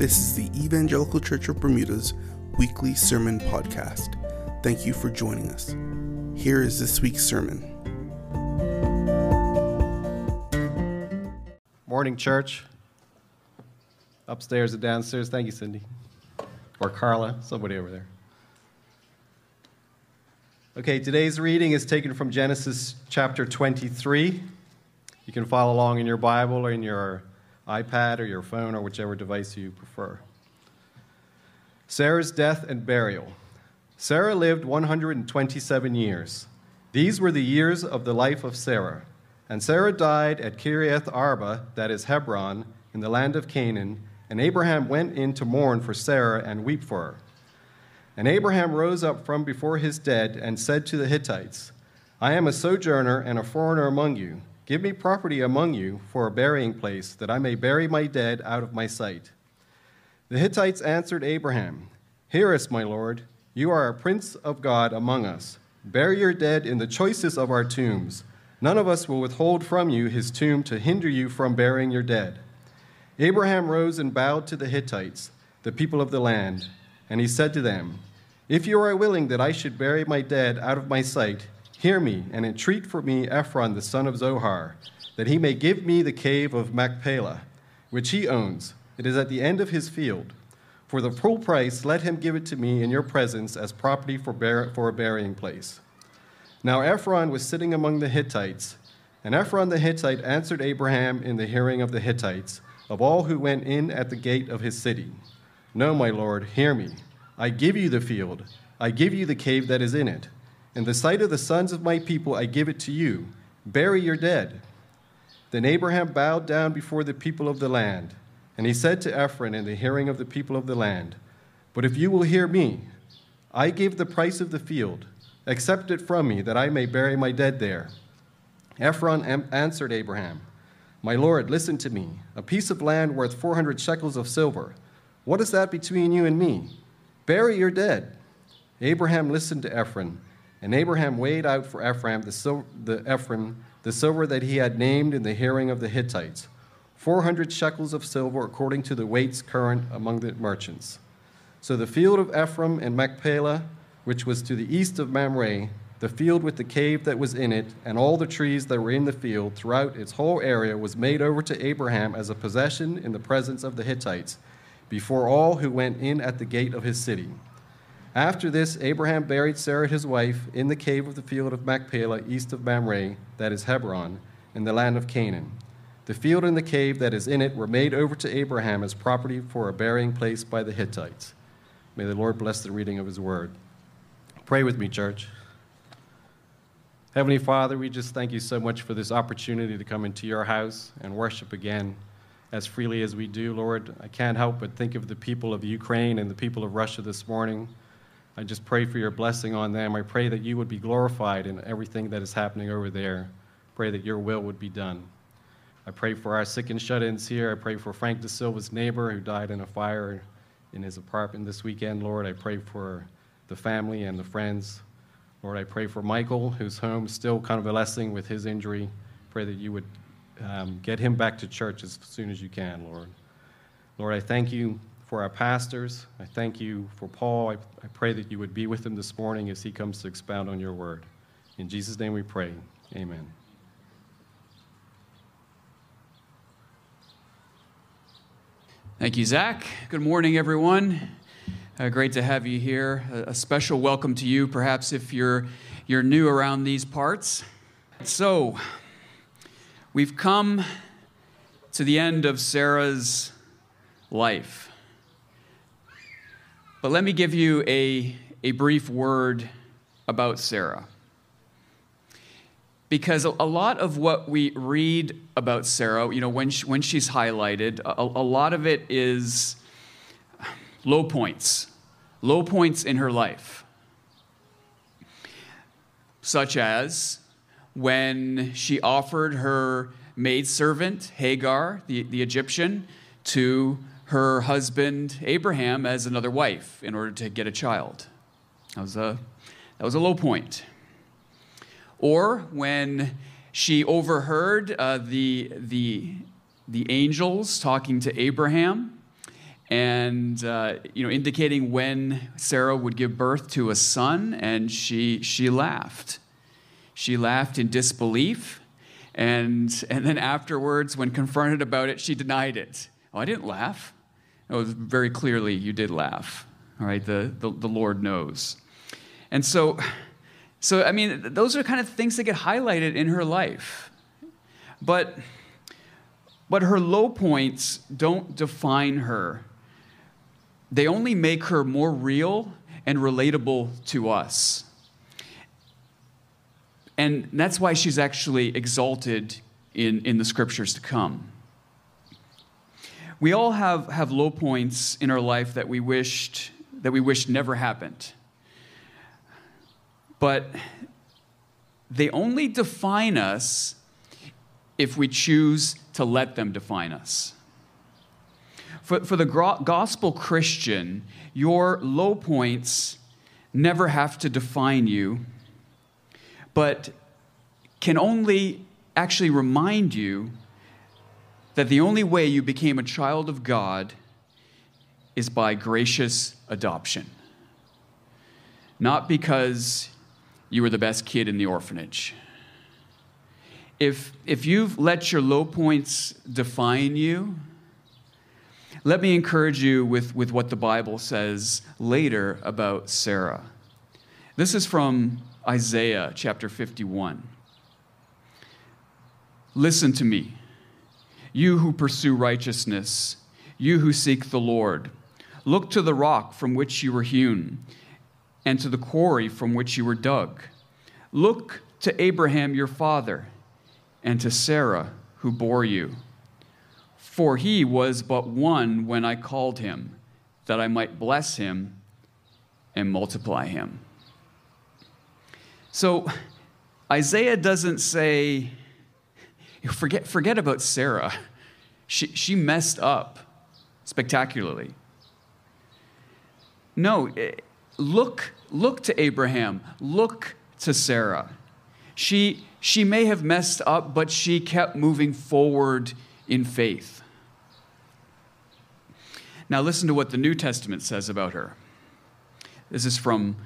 This is the Evangelical Church of Bermuda's weekly sermon podcast. Thank you for joining us. Here is this week's sermon. Morning, church. Upstairs and downstairs. Thank you, Cindy. Or Carla, somebody over there. Okay, today's reading is taken from Genesis chapter 23. You can follow along in your Bible or in your iPad or your phone or whichever device you prefer. Sarah's death and burial. Sarah lived 127 years. These were the years of the life of Sarah. And Sarah died at Kiriath Arba, that is Hebron, in the land of Canaan, and Abraham went in to mourn for Sarah and weep for her. And Abraham rose up from before his dead and said to the Hittites, I am a sojourner and a foreigner among you. Give me property among you for a burying place, that I may bury my dead out of my sight. The Hittites answered Abraham, Hear us, my lord. You are a prince of God among us. Bury your dead in the choicest of our tombs. None of us will withhold from you his tomb to hinder you from burying your dead. Abraham rose and bowed to the Hittites, the people of the land, and he said to them, If you are willing that I should bury my dead out of my sight, Hear me and entreat for me Ephron the son of Zohar, that he may give me the cave of Machpelah, which he owns. It is at the end of his field. For the full price, let him give it to me in your presence as property for, for a burying place. Now Ephron was sitting among the Hittites, and Ephron the Hittite answered Abraham in the hearing of the Hittites, of all who went in at the gate of his city No, my lord, hear me. I give you the field, I give you the cave that is in it. In the sight of the sons of my people, I give it to you. Bury your dead. Then Abraham bowed down before the people of the land, and he said to Ephron in the hearing of the people of the land, But if you will hear me, I give the price of the field. Accept it from me, that I may bury my dead there. Ephron answered Abraham, My lord, listen to me. A piece of land worth 400 shekels of silver. What is that between you and me? Bury your dead. Abraham listened to Ephron. And Abraham weighed out for Ephraim the, sil- the Ephraim the silver that he had named in the hearing of the Hittites, four hundred shekels of silver according to the weights current among the merchants. So the field of Ephraim and Machpelah, which was to the east of Mamre, the field with the cave that was in it, and all the trees that were in the field throughout its whole area was made over to Abraham as a possession in the presence of the Hittites, before all who went in at the gate of his city. After this, Abraham buried Sarah his wife in the cave of the field of Machpelah, east of Mamre, that is Hebron, in the land of Canaan. The field and the cave that is in it were made over to Abraham as property for a burying place by the Hittites. May the Lord bless the reading of his word. Pray with me, church. Heavenly Father, we just thank you so much for this opportunity to come into your house and worship again as freely as we do, Lord. I can't help but think of the people of Ukraine and the people of Russia this morning I just pray for your blessing on them. I pray that you would be glorified in everything that is happening over there. Pray that your will would be done. I pray for our sick and shut ins here. I pray for Frank De Silva's neighbor who died in a fire in his apartment this weekend, Lord. I pray for the family and the friends. Lord, I pray for Michael, who's home still convalescing with his injury. Pray that you would um, get him back to church as soon as you can, Lord. Lord, I thank you for our pastors. I thank you for Paul. I, I pray that you would be with him this morning as he comes to expound on your word. In Jesus' name we pray. Amen. Thank you, Zach. Good morning, everyone. Uh, great to have you here. A, a, special welcome to you, perhaps if you're you're new around these parts. So, we've come to the end of Sarah's life. But let me give you a, a brief word about Sarah. Because a, lot of what we read about Sarah, you know, when, she, when she's highlighted, a, a lot of it is low points, low points in her life. Such as when she offered her maidservant, Hagar, the, the Egyptian, to her husband Abraham as another wife in order to get a child. That was a, that was a low point. Or when she overheard uh, the, the, the angels talking to Abraham and uh, you know, indicating when Sarah would give birth to a son, and she she laughed. She laughed in disbelief, and and then afterwards, when confronted about it, she denied it. Oh, I didn't laugh. Oh, it was very clearly you did laugh. All right, the, the, the Lord knows. And so, so, I mean, those are kind of things that get highlighted in her life. But, but her low points don't define her they only make her more real and relatable to us. And that's why she's actually exalted in, in the scriptures to come. We all have, have low points in our life that we wished that we wished never happened. But they only define us if we choose to let them define us. For, for the gospel Christian, your low points never have to define you, but can only actually remind you that the only way you became a child of God is by gracious adoption. Not because you were the best kid in the orphanage. If, if you've let your low points define you, let me encourage you with, with what the Bible says later about Sarah. This is from Isaiah chapter 51. Listen to me, you who pursue righteousness, you who seek the Lord. Look to the rock from which you were hewn, and to the quarry from which you were dug. Look to Abraham your father, and to Sarah who bore you. For he was but one when I called him, that I might bless him and multiply him. So Isaiah doesn't say, forget, forget about Sarah. She, she messed up spectacularly. No, eh, look, look to Abraham, look to Sarah. She, she may have messed up, but she kept moving forward in faith. Now, listen to what the New Testament says about her. This is from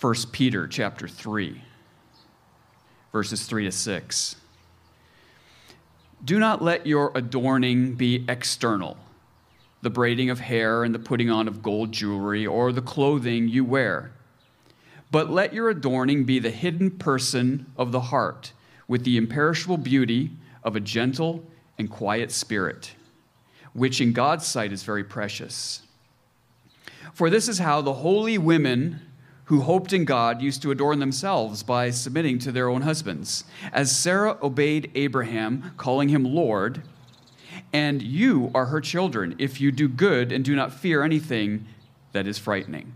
1 Peter chapter 3, verses 3 to 6. Do not let your adorning be external, the braiding of hair and the putting on of gold jewelry or the clothing you wear. But let your adorning be the hidden person of the heart, with the imperishable beauty of a gentle and quiet spirit which in God's sight is very precious. For this is how the holy women who hoped in God used to adorn themselves by submitting to their own husbands, as Sarah obeyed Abraham, calling him Lord. And you are her children if you do good and do not fear anything that is frightening.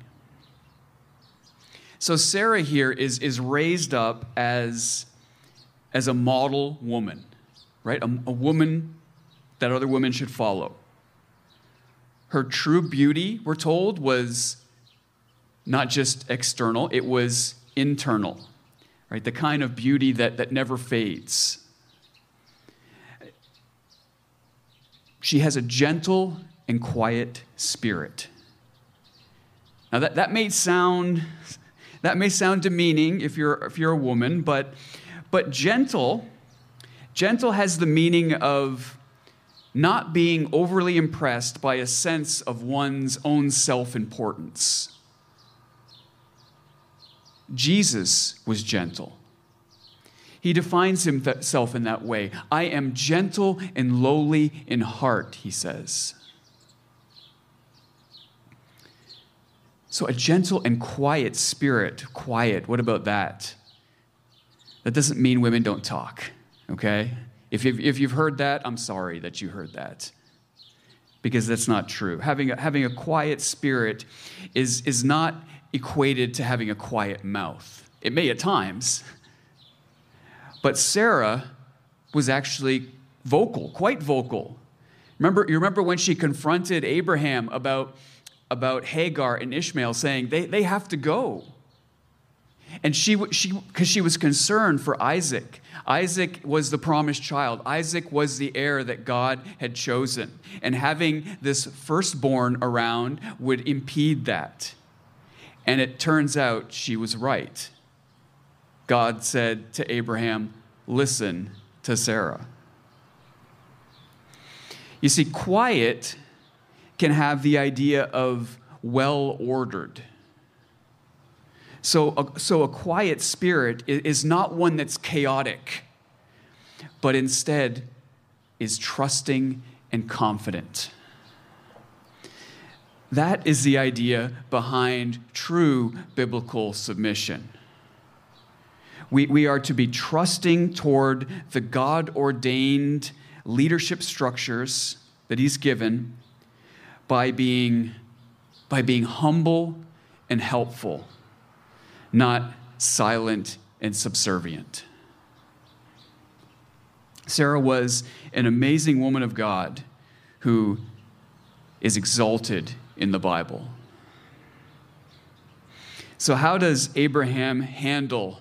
So Sarah here is, is raised up as, as a model woman, right? A, a woman that other women should follow. Her true beauty, we're told, was not just external, it was internal, right? The kind of beauty that, that never fades. She has a gentle and quiet spirit. Now that, that may sound that may sound demeaning if you're if you're a woman, but but gentle, gentle has the meaning of not being overly impressed by a sense of one's own self importance. Jesus was gentle. He defines himself in that way. I am gentle and lowly in heart, he says. So, a gentle and quiet spirit. Quiet, what about that? That doesn't mean women don't talk, okay? If you've, if you've heard that, I'm sorry that you heard that. Because that's not true. Having a, having a quiet spirit is, is not equated to having a quiet mouth. It may at times. But Sarah was actually vocal, quite vocal. Remember, you remember when she confronted Abraham about, about Hagar and Ishmael, saying they, they have to go. and she, she, because she was concerned for Isaac. Isaac was the promised child. Isaac was the heir that God had chosen. And having this firstborn around would impede that. And it turns out she was right. God said to Abraham, Listen to Sarah. You see, quiet can have the idea of well ordered. So a, so a quiet spirit is not one that's chaotic, but instead is trusting and confident. That is the idea behind true biblical submission. We, we are to be trusting toward the God ordained leadership structures that He's given by being, by being humble and helpful, not silent and subservient. Sarah was an amazing woman of God who is exalted in the Bible. So, how does Abraham handle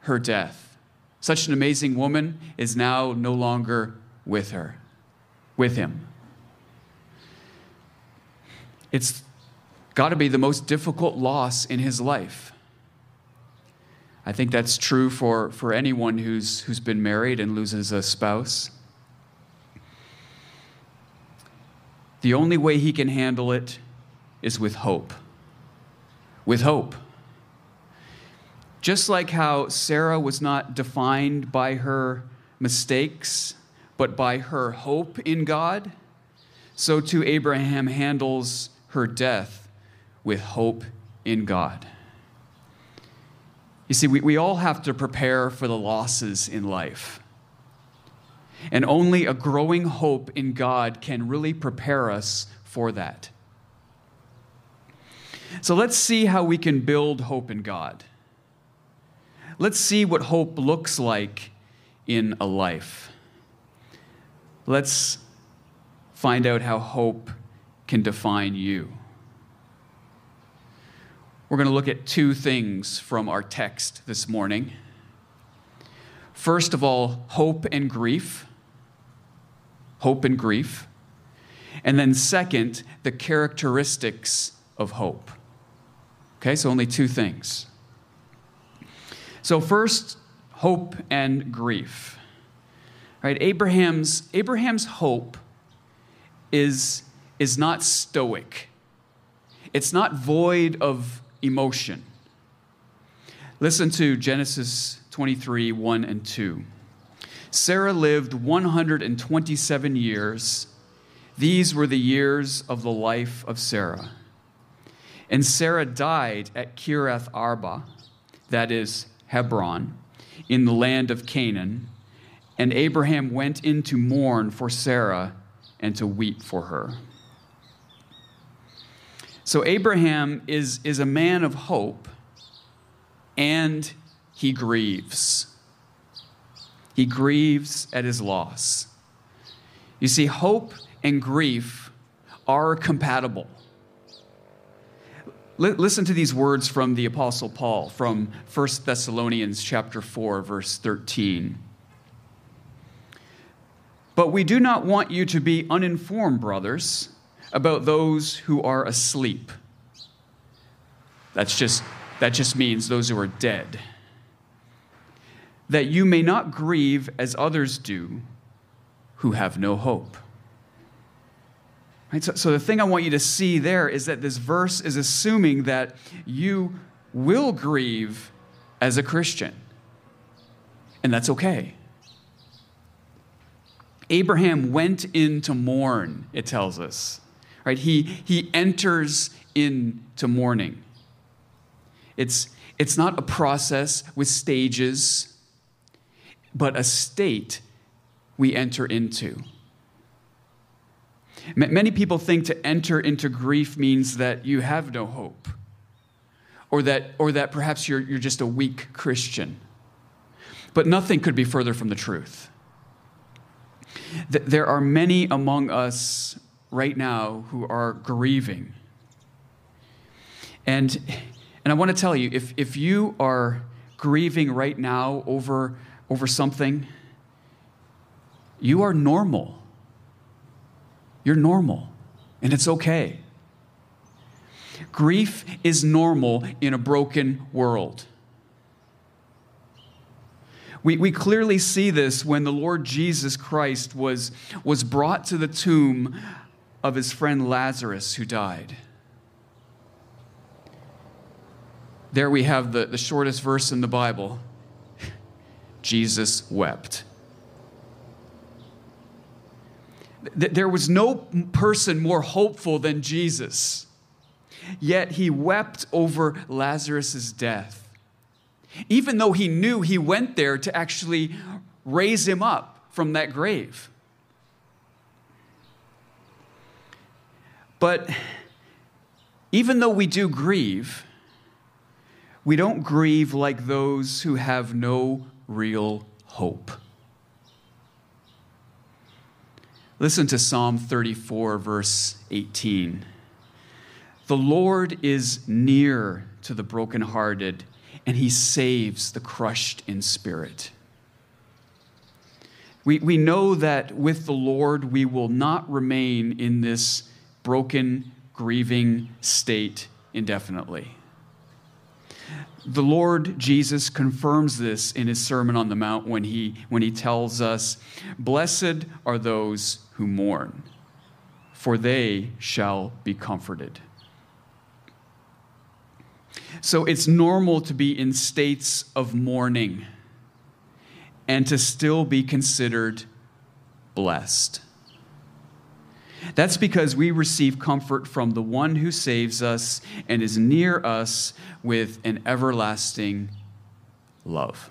her death? Such an amazing woman is now no longer with her, with him. It's got to be the most difficult loss in his life. I think that's true for, for anyone who's, who's been married and loses a spouse. The only way he can handle it is with hope. With hope. Just like how Sarah was not defined by her mistakes, but by her hope in God, so too Abraham handles her death with hope in God. You see, we, we all have to prepare for the losses in life. And only a growing hope in God can really prepare us for that. So let's see how we can build hope in God. Let's see what hope looks like in a life. Let's find out how hope can define you. We're going to look at two things from our text this morning. First of all, hope and grief. Hope and grief. And then, second, the characteristics of hope. Okay, so only two things. So, first, hope and grief. Right? Abraham's, Abraham's hope is, is not stoic, it's not void of emotion. Listen to Genesis 23 1 and 2. Sarah lived 127 years. These were the years of the life of Sarah. And Sarah died at Kiriath Arba, that is Hebron, in the land of Canaan and Abraham went in to mourn for Sarah and to weep for her. So Abraham is, is a man of hope and he grieves. He grieves at his loss. You see, hope and grief are compatible. listen to these words from the apostle Paul from 1 Thessalonians chapter 4 verse 13. But we do not want you to be uninformed, brothers, about those who are asleep. That's just, that just means those who are dead. That you may not grieve as others do who have no hope. Right? So, so the thing I want you to see there is that this verse is assuming that you will grieve as a Christian. And that's okay. Abraham went in to mourn, it tells us. Right? He, he enters into mourning. It's, it's not a process with stages, but a state we enter into. Many people think to enter into grief means that you have no hope, or that, or that perhaps you're, you're just a weak Christian. But nothing could be further from the truth. There are many among us right now who are grieving. And And I want to tell you if, if you are grieving right now over, over something, you are normal. You're normal, and it's okay. Grief is normal in a broken world. We, we clearly see this when the Lord Jesus Christ was, was brought to the tomb of his friend Lazarus who died. There we have the, the shortest verse in the Bible Jesus wept. There was no person more hopeful than Jesus. Yet he wept over Lazarus' death. Even though he knew he went there to actually raise him up from that grave. But even though we do grieve, we don't grieve like those who have no real hope. Listen to Psalm 34, verse 18. The Lord is near to the brokenhearted, and he saves the crushed in spirit. We, we know that with the Lord, we will not remain in this broken, grieving state indefinitely. The Lord Jesus confirms this in his Sermon on the Mount when he, when he tells us, Blessed are those who mourn, for they shall be comforted. So it's normal to be in states of mourning and to still be considered blessed. That's because we receive comfort from the one who saves us and is near us with an everlasting love.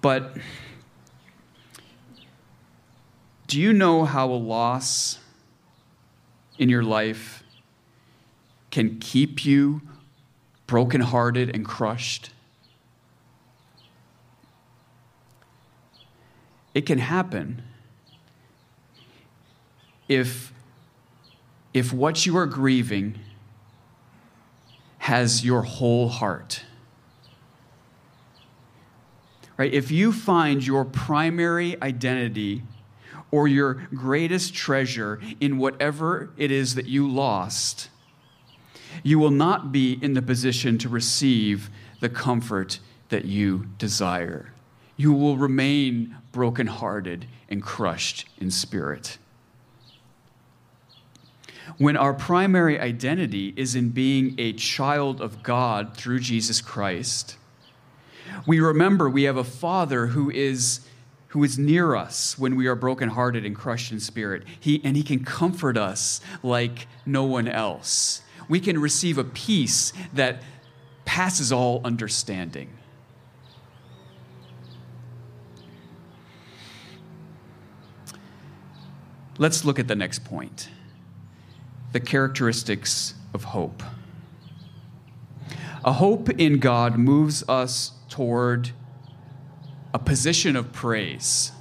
But do you know how a loss in your life can keep you brokenhearted and crushed? It can happen if, if what you are grieving has your whole heart. Right? If you find your primary identity or your greatest treasure in whatever it is that you lost, you will not be in the position to receive the comfort that you desire. You will remain brokenhearted and crushed in spirit. When our primary identity is in being a child of God through Jesus Christ, we remember we have a Father who is, who is near us when we are brokenhearted and crushed in spirit. He, and He can comfort us like no one else. We can receive a peace that passes all understanding. Let's look at the next point the characteristics of hope. A hope in God moves us toward a position of praise.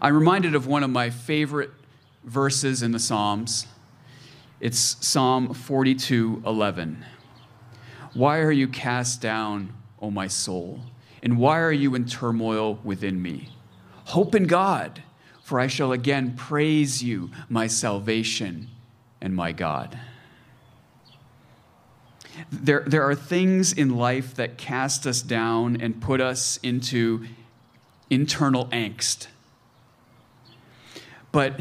I'm reminded of one of my favorite verses in the Psalms. It's Psalm 42 11. Why are you cast down, O my soul? And why are you in turmoil within me? Hope in God for I shall again praise you, my salvation and my God. There, there are things in life that cast us down and put us into internal angst. But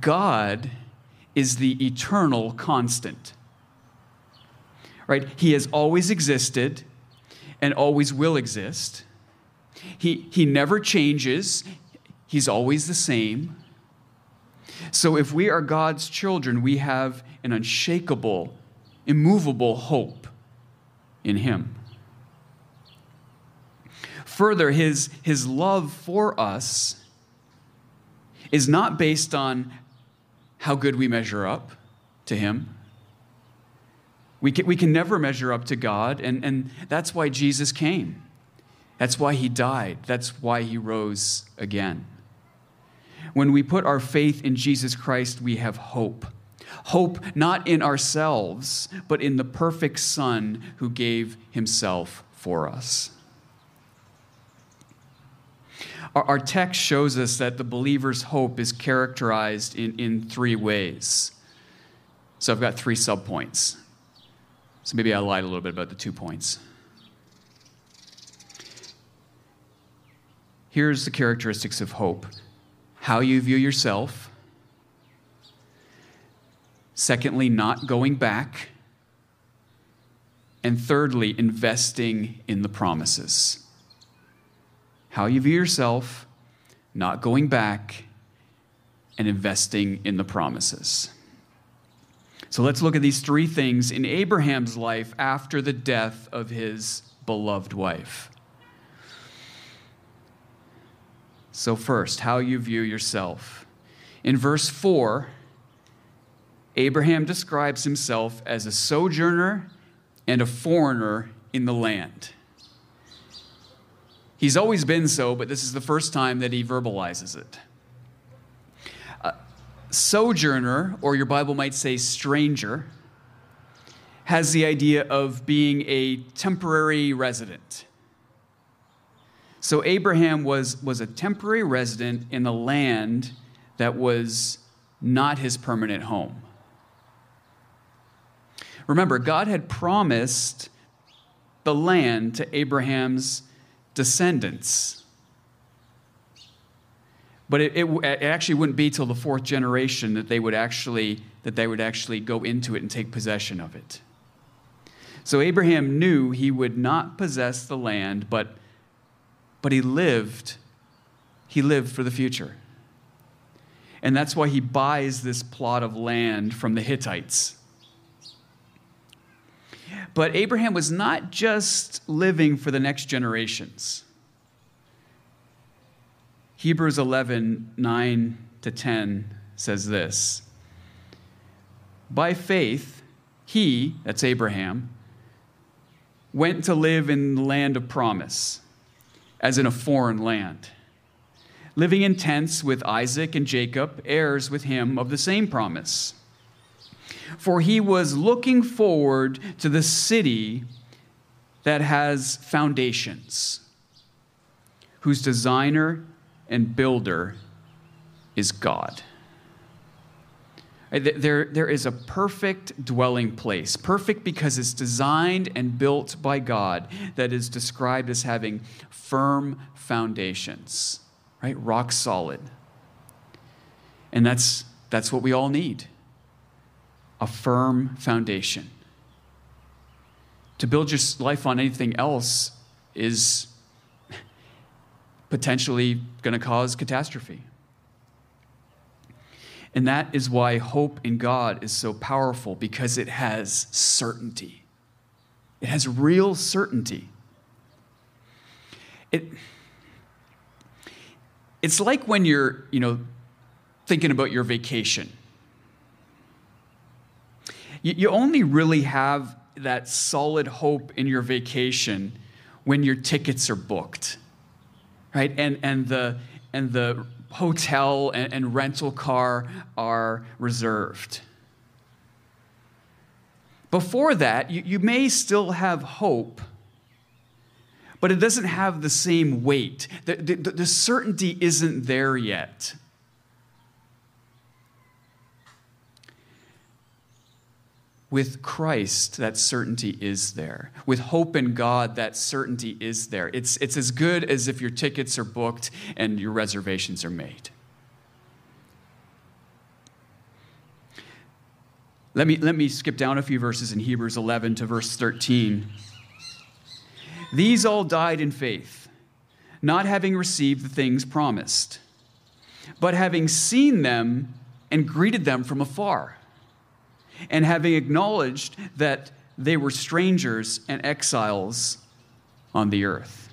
God is the eternal constant. Right? He has always existed and always will exist. He, he never changes. He's always the same. So if we are God's children, we have an unshakable, immovable hope in Him. Further, his, his love for us is not based on how good we measure up to Him. We can, we can never measure up to God, and, and that's why Jesus came. That's why He died. That's why He rose again. When we put our faith in Jesus Christ, we have hope. Hope not in ourselves, but in the perfect Son who gave himself for us. Our, text shows us that the believer's hope is characterized in, in three ways. So I've got three subpoints. So maybe I lied a little bit about the two points. Here's the characteristics of hope how you view yourself. Secondly, not going back. And thirdly, investing in the promises. How you view yourself, not going back, and investing in the promises. So let's look at these three things in Abraham's life after the death of his beloved wife. So, first, how you view yourself. In verse 4, Abraham describes himself as a sojourner and a foreigner in the land. He's always been so, but this is the first time that he verbalizes it. sojourner, or your Bible might say stranger, has the idea of being a temporary resident. So Abraham was, was a temporary resident in a land that was not his permanent home. Remember, God had promised the land to Abraham's descendants. But it, it, it, actually wouldn't be till the fourth generation that they would actually that they would actually go into it and take possession of it. So Abraham knew he would not possess the land, but but he lived he lived for the future. And that's why he buys this plot of land from the Hittites. But Abraham was not just living for the next generations. Hebrews 11, 9 to 10 says this By faith, he, that's Abraham, went to live in the land of promise as in a foreign land, living in tents with Isaac and Jacob, heirs with him of the same promise. For he was looking forward to the city that has foundations, whose designer and builder is God. Uh, there, there is a perfect dwelling place, perfect because it's designed and built by God, that is described as having firm foundations, right? Rock solid. And that's, that's what we all need a firm foundation. To build your life on anything else is potentially going to cause catastrophe. And that is why hope in God is so powerful because it has certainty. It has real certainty. It, it's like when you're, you know, thinking about your vacation. You, you only really have that solid hope in your vacation when your tickets are booked, right? And, and, the, and the hotel and, and rental car are reserved. Before that, you, you may still have hope, but it doesn't have the same weight. The, the, the certainty isn't there yet. With Christ, that certainty is there. With hope in God, that certainty is there. It's, it's as good as if your tickets are booked and your reservations are made. Let me, let me skip down a few verses in Hebrews 11 to verse 13. These all died in faith, not having received the things promised, but having seen them and greeted them from afar and having acknowledged that they were strangers and exiles on the earth.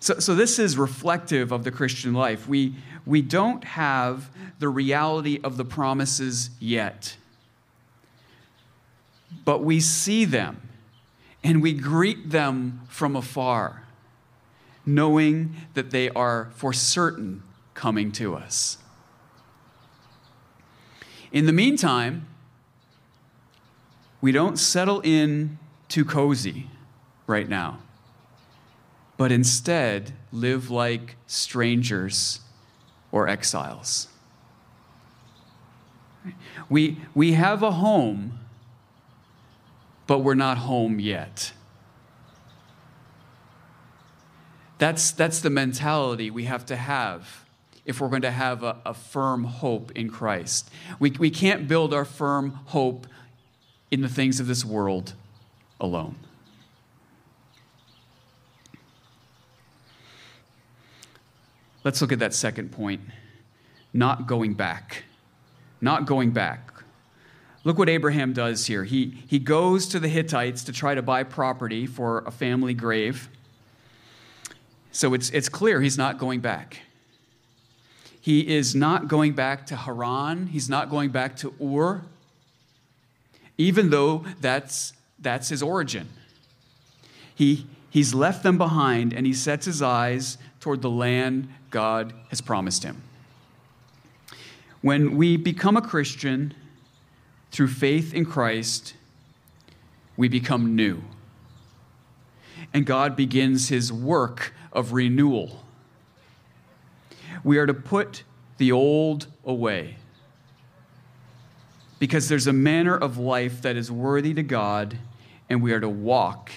So, so this is reflective of the Christian life. We, we don't have the reality of the promises yet, but we see them and we greet them from afar, knowing that they are for certain coming to us. In the meantime, we don't settle in too cozy right now, but instead live like strangers or exiles. We, we have a home, but we're not home yet. That's, that's the mentality we have to have if we're going to have a, a firm hope in Christ. We, we can't build our firm hope in the things of this world alone. Let's look at that second point not going back. Not going back. Look what Abraham does here. He, he goes to the Hittites to try to buy property for a family grave. So it's, it's clear he's not going back. He is not going back to Haran. He's not going back to Ur, even though that's, that's his origin. He, he's left them behind and he sets his eyes toward the land God has promised him. When we become a Christian through faith in Christ, we become new. And God begins his work of renewal. We are to put the old away because there's a manner of life that is worthy to God, and we are to walk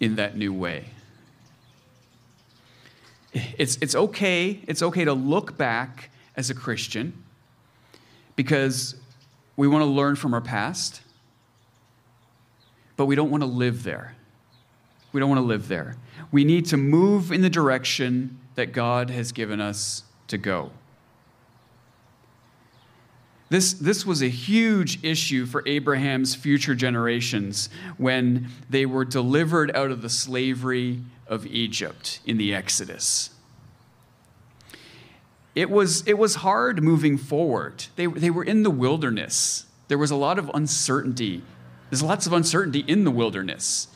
in that new way. It's, it's okay, it's okay to look back as a Christian because we want to learn from our past, but we don't want to live there. We don't want to live there. We need to move in the direction that God has given us to go. This, this was a huge issue for Abraham's future generations when they were delivered out of the slavery of Egypt in the Exodus. It was, it was hard moving forward. They, they were in the wilderness. There was a lot of uncertainty. There's lots of uncertainty in the wilderness.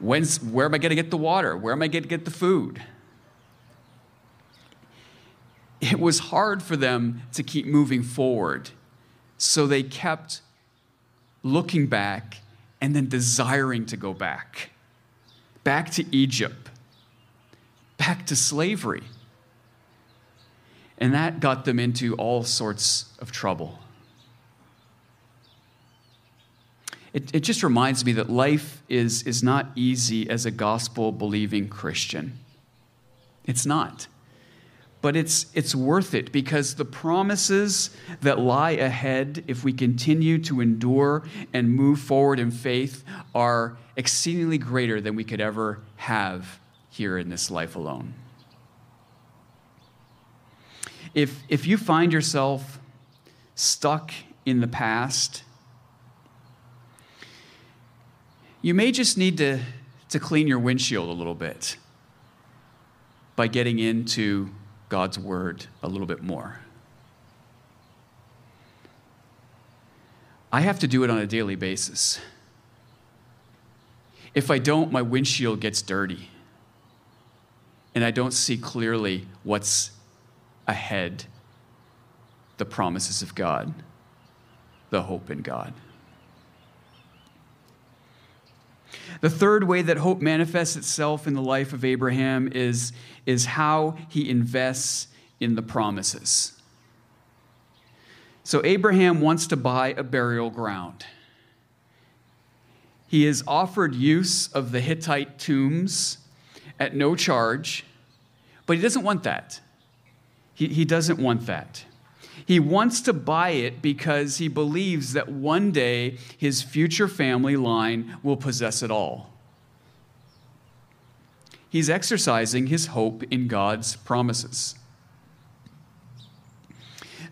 When's, where am I going to get the water? Where am I going to get the food? It was hard for them to keep moving forward. So they kept looking back and then desiring to go back. Back to Egypt, back to slavery. And that got them into all sorts of trouble. It, it just reminds me that life is, is not easy as a gospel believing Christian. It's not. But it's, it's worth it because the promises that lie ahead, if we continue to endure and move forward in faith, are exceedingly greater than we could ever have here in this life alone. If, if you find yourself stuck in the past, you may just need to, to clean your windshield a little bit by getting into God's Word a little bit more. I have to do it on a daily basis. If I don't, my windshield gets dirty and I don't see clearly what's ahead the promises of God, the hope in God. The third way that hope manifests itself in the life of Abraham is, is how he invests in the promises. So, Abraham wants to buy a burial ground. He is offered use of the Hittite tombs at no charge, but he doesn't want that. He, he doesn't want that. He wants to buy it because he believes that one day his future family line will possess it all. He's exercising his hope in God's promises.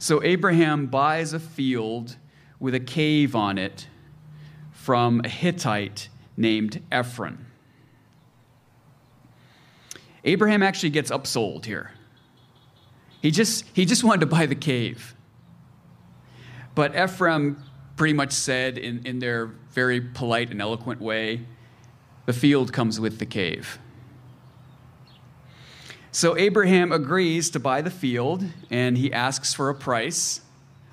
So Abraham buys a field with a cave on it from a Hittite named Ephron. Abraham actually gets upsold here. He just, he just wanted to buy the cave. But Ephraim pretty much said, in, in their very polite and eloquent way, the field comes with the cave. So Abraham agrees to buy the field and he asks for a price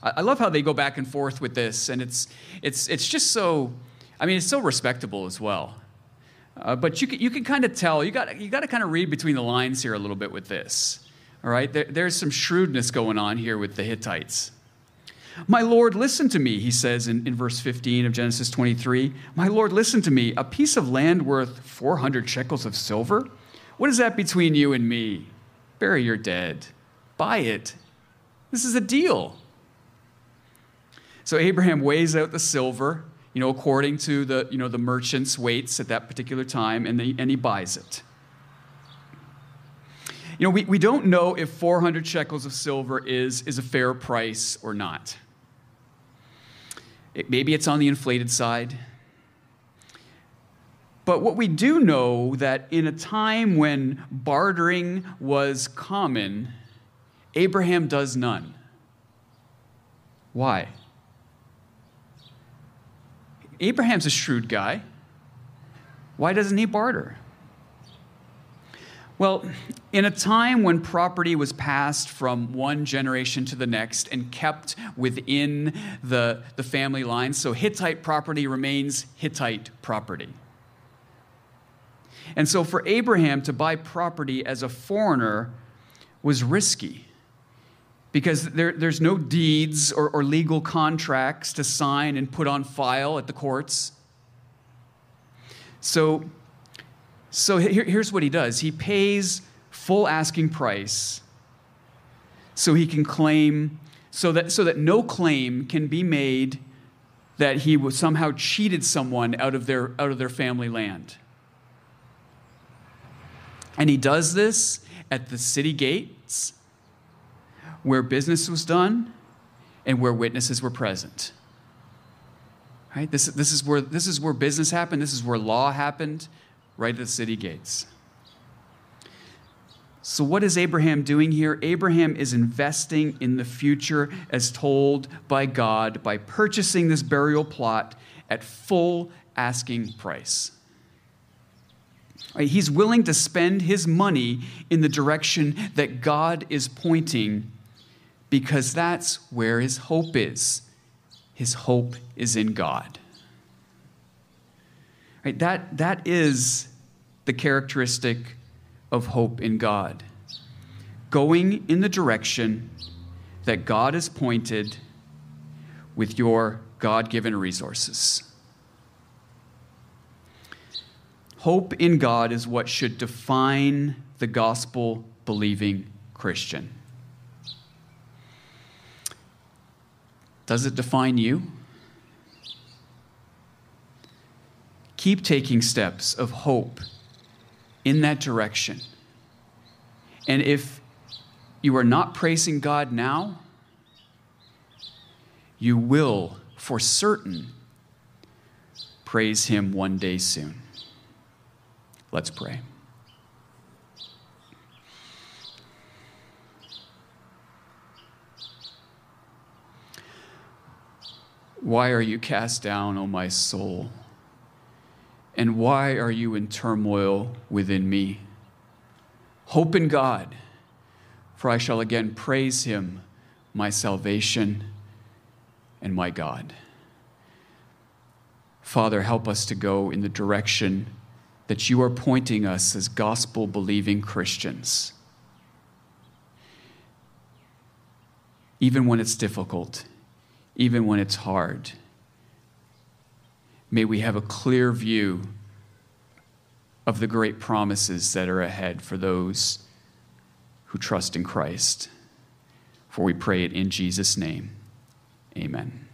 I, love how they go back and forth with this, and it's, it's, it's just so, I mean, it's so respectable as well. Uh, but you can, you can kind of tell, you got, you to kind of read between the lines here a little bit with this. All right? There, there's some shrewdness going on here with the Hittites. My Lord, listen to me, he says in, in verse 15 of Genesis 23. My Lord, listen to me. A piece of land worth 400 shekels of silver? What is that between you and me? Bury your dead. Buy it. This is a deal. So Abraham weighs out the silver, you know, according to the, you know, the merchant's weights at that particular time, and, and he buys it. You know, we, we don't know if 400 shekels of silver is, is a fair price or not. It, maybe it's on the inflated side. But what we do know that in a time when bartering was common, Abraham does none. Why? Abraham's a shrewd guy. Why doesn't he barter? Well, in a time when property was passed from one generation to the next and kept within the, the family line, so Hittite property remains Hittite property. And so for Abraham to buy property as a foreigner was risky because there, there's no deeds or, or legal contracts to sign and put on file at the courts. So, so here, here's what he does he pays full asking price so he can claim, so that, so that no claim can be made that he somehow cheated someone out of their, out of their family land. And he does this at the city gates where business was done and where witnesses were present. Right? This, this, is where, this is where business happened, this is where law happened, right at the city gates. So, what is Abraham doing here? Abraham is investing in the future as told by God by purchasing this burial plot at full asking price. He's willing to spend his money in the direction that God is pointing because that's where his hope is. His hope is in God. Right? That, that is the characteristic of hope in God. Going in the direction that God has pointed with your God given resources. Hope in God is what should define the gospel believing Christian. Does it define you? Keep taking steps of hope in that direction. And if you are not praising God now, you will for certain praise Him one day soon. Let's pray. Why are you cast down, O my soul? And why are you in turmoil within me? Hope in God, for I shall again praise him, my salvation and my God. Father, help us to go in the direction that you are pointing us as gospel believing Christians. Even when it's difficult even when it's hard. May we have a clear view of the great promises that are ahead for those who trust in Christ. For we pray it in Jesus' name. Amen.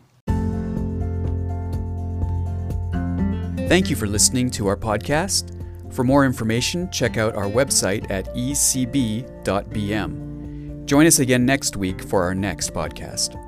Thank you for listening to our podcast. For more information, check out our website at ecb.bm. Join us again next week for our next podcast.